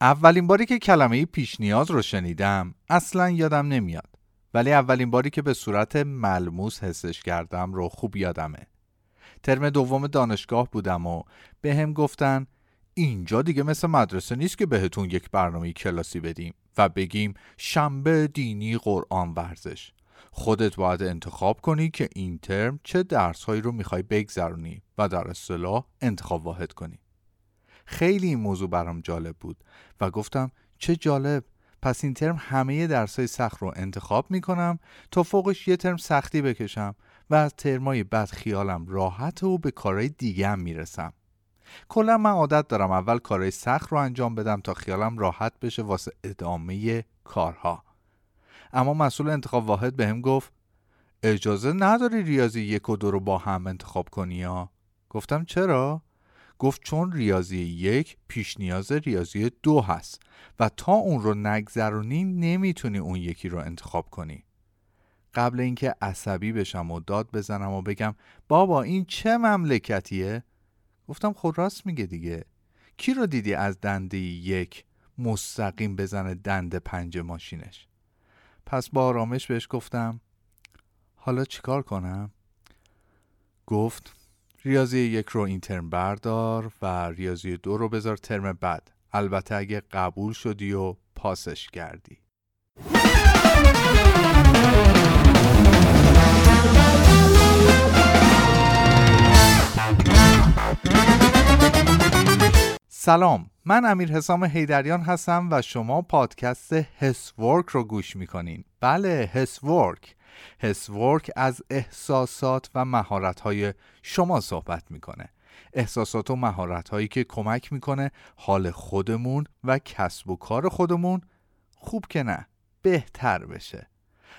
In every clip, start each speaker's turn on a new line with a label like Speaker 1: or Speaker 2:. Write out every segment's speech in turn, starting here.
Speaker 1: اولین باری که کلمه پیش نیاز رو شنیدم اصلا یادم نمیاد. ولی اولین باری که به صورت ملموس حسش کردم رو خوب یادمه. ترم دوم دانشگاه بودم و به هم گفتن اینجا دیگه مثل مدرسه نیست که بهتون یک برنامه کلاسی بدیم و بگیم شنبه دینی قرآن ورزش. خودت باید انتخاب کنی که این ترم چه درس هایی رو می‌خوای بگذرونی و در اصطلاح انتخاب واحد کنی. خیلی این موضوع برام جالب بود و گفتم چه جالب. پس این ترم همه درس های سخت رو انتخاب می‌کنم تا فوقش یه ترم سختی بکشم و از ترمای بعد خیالم راحت و به کارهای دیگه می‌رسم. کلا من عادت دارم اول کارهای سخت رو انجام بدم تا خیالم راحت بشه واسه ادامه کارها. اما مسئول انتخاب واحد به هم گفت اجازه نداری ریاضی یک و دو رو با هم انتخاب کنی ها؟ گفتم چرا؟ گفت چون ریاضی یک پیش نیاز ریاضی دو هست و تا اون رو نگذرونی نمی‌تونی اون یکی رو انتخاب کنی. قبل اینکه عصبی بشم و داد بزنم و بگم بابا این چه مملکتیه؟ گفتم خود راست میگه دیگه. کی رو دیدی از دنده یک مستقیم بزنه دند پنج ماشینش؟ پس با آرامش بهش گفتم حالا چیکار کنم؟ گفت ریاضی یک رو این ترم بردار و ریاضی دو رو بذار ترم بعد. البته اگه قبول شدی و پاسش کردی. سلام من امیر حسام هیدریان هستم و شما پادکست هسورک رو گوش می‌کنین. بله هسورک هسورک از احساسات و مهارت های شما صحبت می‌کنه. احساسات و مهارت هایی که کمک می‌کنه حال خودمون و کسب و کار خودمون خوب که نه بهتر بشه.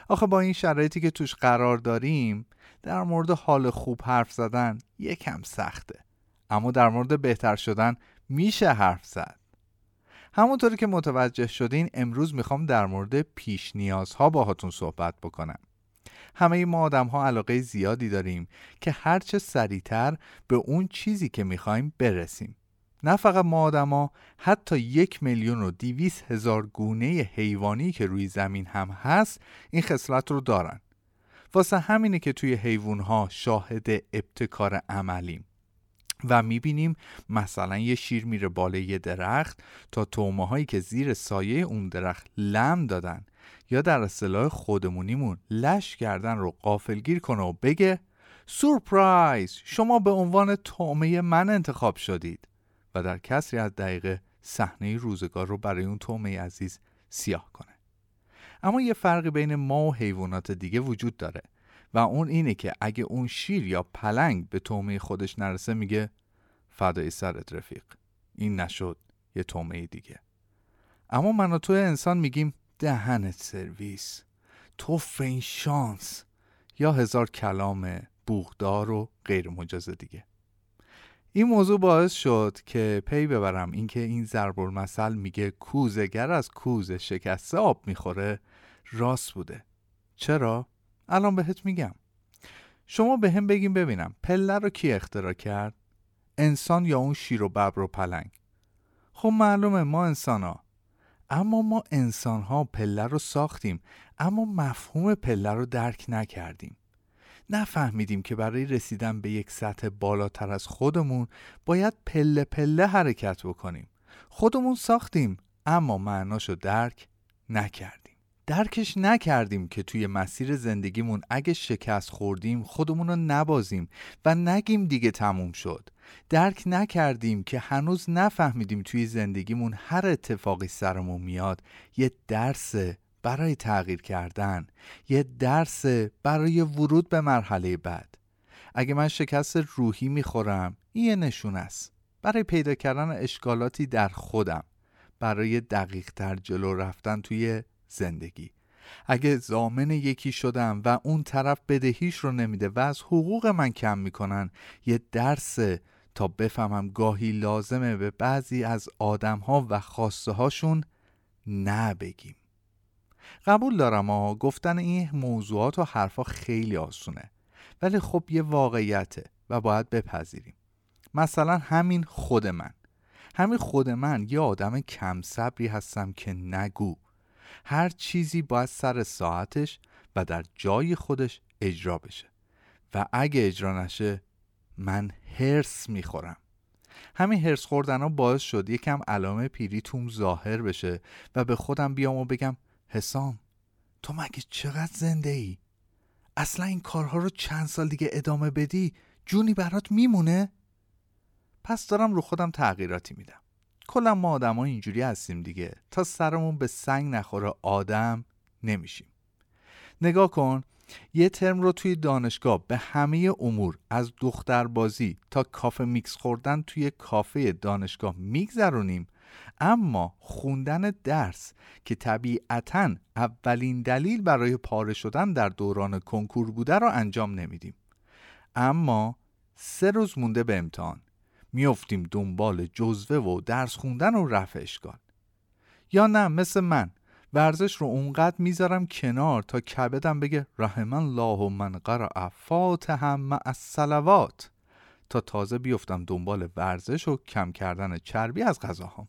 Speaker 1: آخه با این شرایطی که توش قرار داریم در مورد حال خوب حرف زدن یکم سخته. اما در مورد بهتر شدن میشه حرف زد. همونطوری که متوجه شدین امروز می‌خوام در مورد پیش نیازها باهاتون صحبت بکنم. همه ما آدم ها علاقه زیادی داریم که هرچه سریعتر به اون چیزی که می‌خوایم برسیم. نه فقط ما آدما حتی یک میلیون و دیویس هزار گونه حیوانی که روی زمین هم هست این خصلت رو دارن. واسه همینه که توی حیوان ها شاهد ابتکار عملیم. و می‌بینیم مثلا یه شیر میره بالای یه درخت تا تومه هایی که زیر سایه اون درخت لم دادن یا در اصطلاح خودمونیمون لش کردن رو قافلگیر کنه و بگه سورپرایز شما به عنوان تومه من انتخاب شدید. و در کسری از دقیقه صحنه روزگار رو برای اون تومه عزیز سیاه کنه. اما یه فرقی بین ما و حیوانات دیگه وجود داره و اون اینه که اگه اون شیر یا پلنگ به تومه خودش نرسه میگه فدای سرت رفیق این نشد یه تومه دیگه. اما من و تو انسان میگیم دهنت سرویس تو این شانس یا هزار کلام بوغدار و غیر مجاز دیگه. این موضوع باعث شد که پی ببرم اینکه این ضرب المثل میگه کوزگر از کوزه شکسته آب می‌خوره راست بوده. چرا؟ الان بهت میگم. شما به هم بگیم ببینم پله رو کی اختراع کرد؟ انسان یا اون شیر و ببر و پلنگ؟ خب معلومه ما انسان ها اما ما انسان ها پله رو ساختیم اما مفهوم پله رو درک نکردیم. نفهمیدیم که برای رسیدن به یک سطح بالاتر از خودمون باید پله پله حرکت بکنیم. خودمون ساختیم اما معناشو درک نکردیم. درکش نکردیم که توی مسیر زندگیمون اگه شکست خوردیم خودمون رو نبازیم و نگیم دیگه تموم شد. درک نکردیم که هنوز نفهمیدیم توی زندگیمون هر اتفاقی سرمون میاد یه درس برای تغییر کردن یه درس برای ورود به مرحله بعد. اگه من شکست روحی می‌خورم این یه نشون است. برای پیدا کردن اشکالاتی در خودم برای دقیق تر جلو رفتن توی زندگی. اگه زامن یکی شدم و اون طرف بدهیش رو نمیده و از حقوق من کم می‌کنن یه درس تا بفهمم گاهی لازمه به بعضی از آدم ها و خواسته هاشون نبگیم. قبول دارم ها گفتن این موضوعات و حرفا خیلی آسونه. ولی خب یه واقعیته و باید بپذیریم. مثلا همین خود من. همین خود من یه آدم کم صبری هستم که نگو. هر چیزی باید سر ساعتش و در جای خودش اجرا بشه و اگه اجرا نشه من هرس می‌خورم همین هرس خوردن ها باعث شد یکم علامه پیری توم ظاهر بشه و به خودم بیام و بگم حسام تو مگه چقدر زنده ای؟ اصلا این کارها رو چند سال دیگه ادامه بدی جونی برات میمونه؟ پس دارم رو خودم تغییراتی میدم کلا ما آدم ها اینجوری هستیم دیگه. تا سرمون به سنگ نخوره آدم نمیشیم. نگاه کن یه ترم رو توی دانشگاه به همه امور از دختربازی تا کافه میکس خوردن توی کافه دانشگاه میگذرونیم. اما خوندن درس که طبیعتا اولین دلیل برای پاره شدن در دوران کنکور بوده رو انجام نمیدیم. اما سه روز مونده به امتحان. میافتیم دنبال جزوه و درس خوندن و رفع اشکال. یا نه مثل من. ورزش رو اونقدر می‌ذارم کنار تا کبدم بگه رحم الله من قرأ فاتحه مع الصلوات تا تازه بیفتم دنبال ورزش و کم کردن چربی از غذاهام.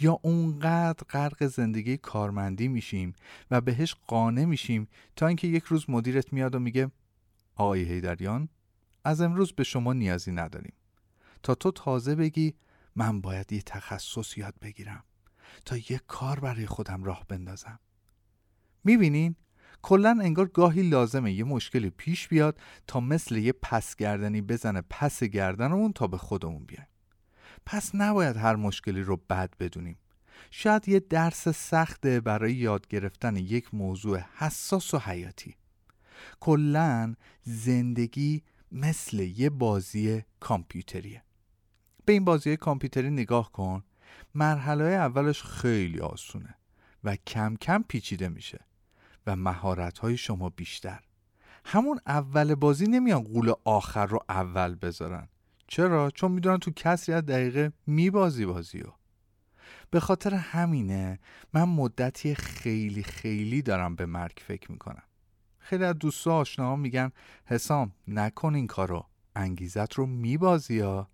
Speaker 1: یا اونقدر غرق زندگی کارمندی میشیم و بهش قانع میشیم تا اینکه یک روز مدیرت میاد و میگه آقای هیدریان از امروز به شما نیازی نداریم. تا تو تازه بگی من باید یه تخصص یاد بگیرم تا یه کار برای خودم راه بندازم. می‌بینین؟ کلا انگار گاهی لازمه یه مشکلی پیش بیاد تا مثل یه پس گردنی بزنه پس گردنمون تا به خودمون بیایم. پس نباید هر مشکلی رو بد بدونیم. شاید یه درس سخته برای یاد گرفتن یک موضوع حساس و حیاتی. کلا زندگی مثل یه بازی کامپیوتریه. به این بازی کامپیوتری نگاه کن. مرحله اولش خیلی آسونه و کم کم پیچیده میشه و مهارت های شما بیشتر. همون اول بازی نمیان قول آخر رو اول بذارن. چرا؟ چون می‌دونن تو کسری از دقیقه میبازی بازی رو به خاطر همینه من مدتی خیلی خیلی دارم به مرگ فکر می‌کنم. خیلی از دوستا آشناها میگن حسام نکن این کارو. انگیزت رو میبازی ها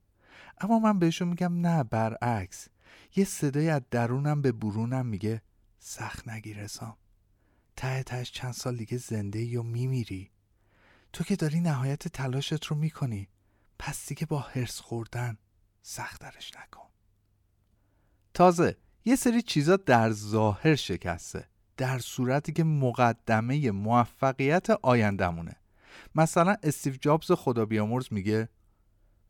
Speaker 1: اما من بهشون میگم نه برعکس. یه صدای از درونم به برونم میگه سخت نگیر ته تهش چند سال دیگه زنده یا میمیری. تو که داری نهایت تلاشت رو می‌کنی. پس دیگه با هرس خوردن سخت درش نکن. تازه یه سری چیزا در ظاهر شکسته. در صورتی که مقدمه موفقیت آیندمونه مثلا استیو جابز خدا بیامرز میگه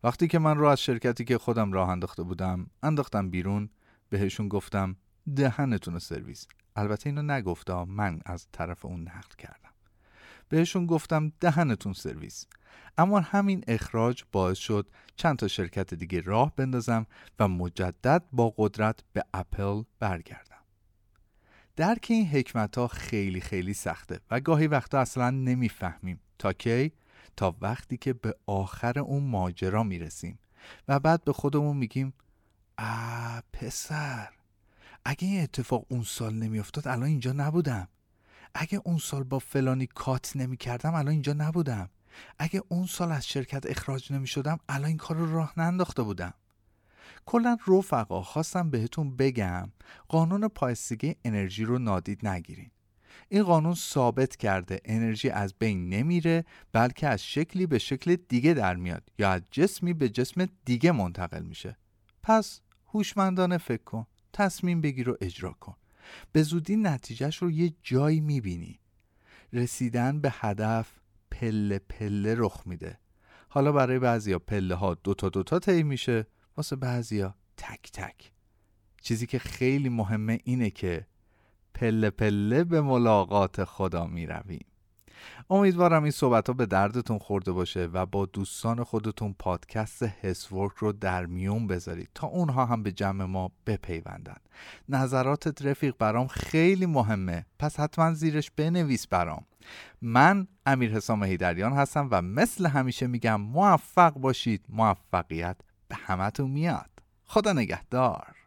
Speaker 1: وقتی که من رو از شرکتی که خودم راه انداخته بودم انداختم بیرون بهشون گفتم دهنتون سرویس. البته اینو نگفتم من از طرف اون نقل کردم. بهشون گفتم دهنتون سرویس. اما همین اخراج باعث شد چند تا شرکت دیگه راه بندازم و مجدد با قدرت به اپل برگردم. درک این حکمت ها خیلی خیلی سخته و گاهی وقتا اصلا نمی‌فهمیم تا کی تا وقتی که به آخر اون ماجرا می‌رسیم. و بعد به خودمون میگیم آ پسر اگه این اتفاق اون سال نمیافتاد الان اینجا نبودم. اگه اون سال با فلانی کات نمی کردم الان اینجا نبودم. اگه اون سال از شرکت اخراج نمی شدم الان این کار رو راه ننداخته بودم. کلا رفقا خواستم بهتون بگم قانون پایستگی انرژی رو نادید نگیرین. این قانون ثابت کرده انرژی از بین نمیره بلکه از شکلی به شکل دیگه در میاد یا از جسمی به جسم دیگه منتقل میشه. پس هوشمندانه فکر کن تصمیم بگیر و اجرا کن. به زودی نتیجهش رو یه جایی می‌بینی. رسیدن به هدف پله پله رخ میده. حالا برای بعضیا پله ها دوتا دوتا طی میشه واسه بعضیا تک تک. چیزی که خیلی مهمه اینه که پله پله به ملاقات خدا می رویم. امیدوارم این صحبت ها به دردتون خورده باشه و با دوستان خودتون پادکست هسورک رو در میون بذارید تا اونها هم به جمع ما بپیوندن. نظراتت رفیق برام خیلی مهمه. پس حتما زیرش بنویس برام. من امیر حسام هیدریان هستم و مثل همیشه میگم موفق باشید موفقیت به همتون میاد. خدا نگهدار.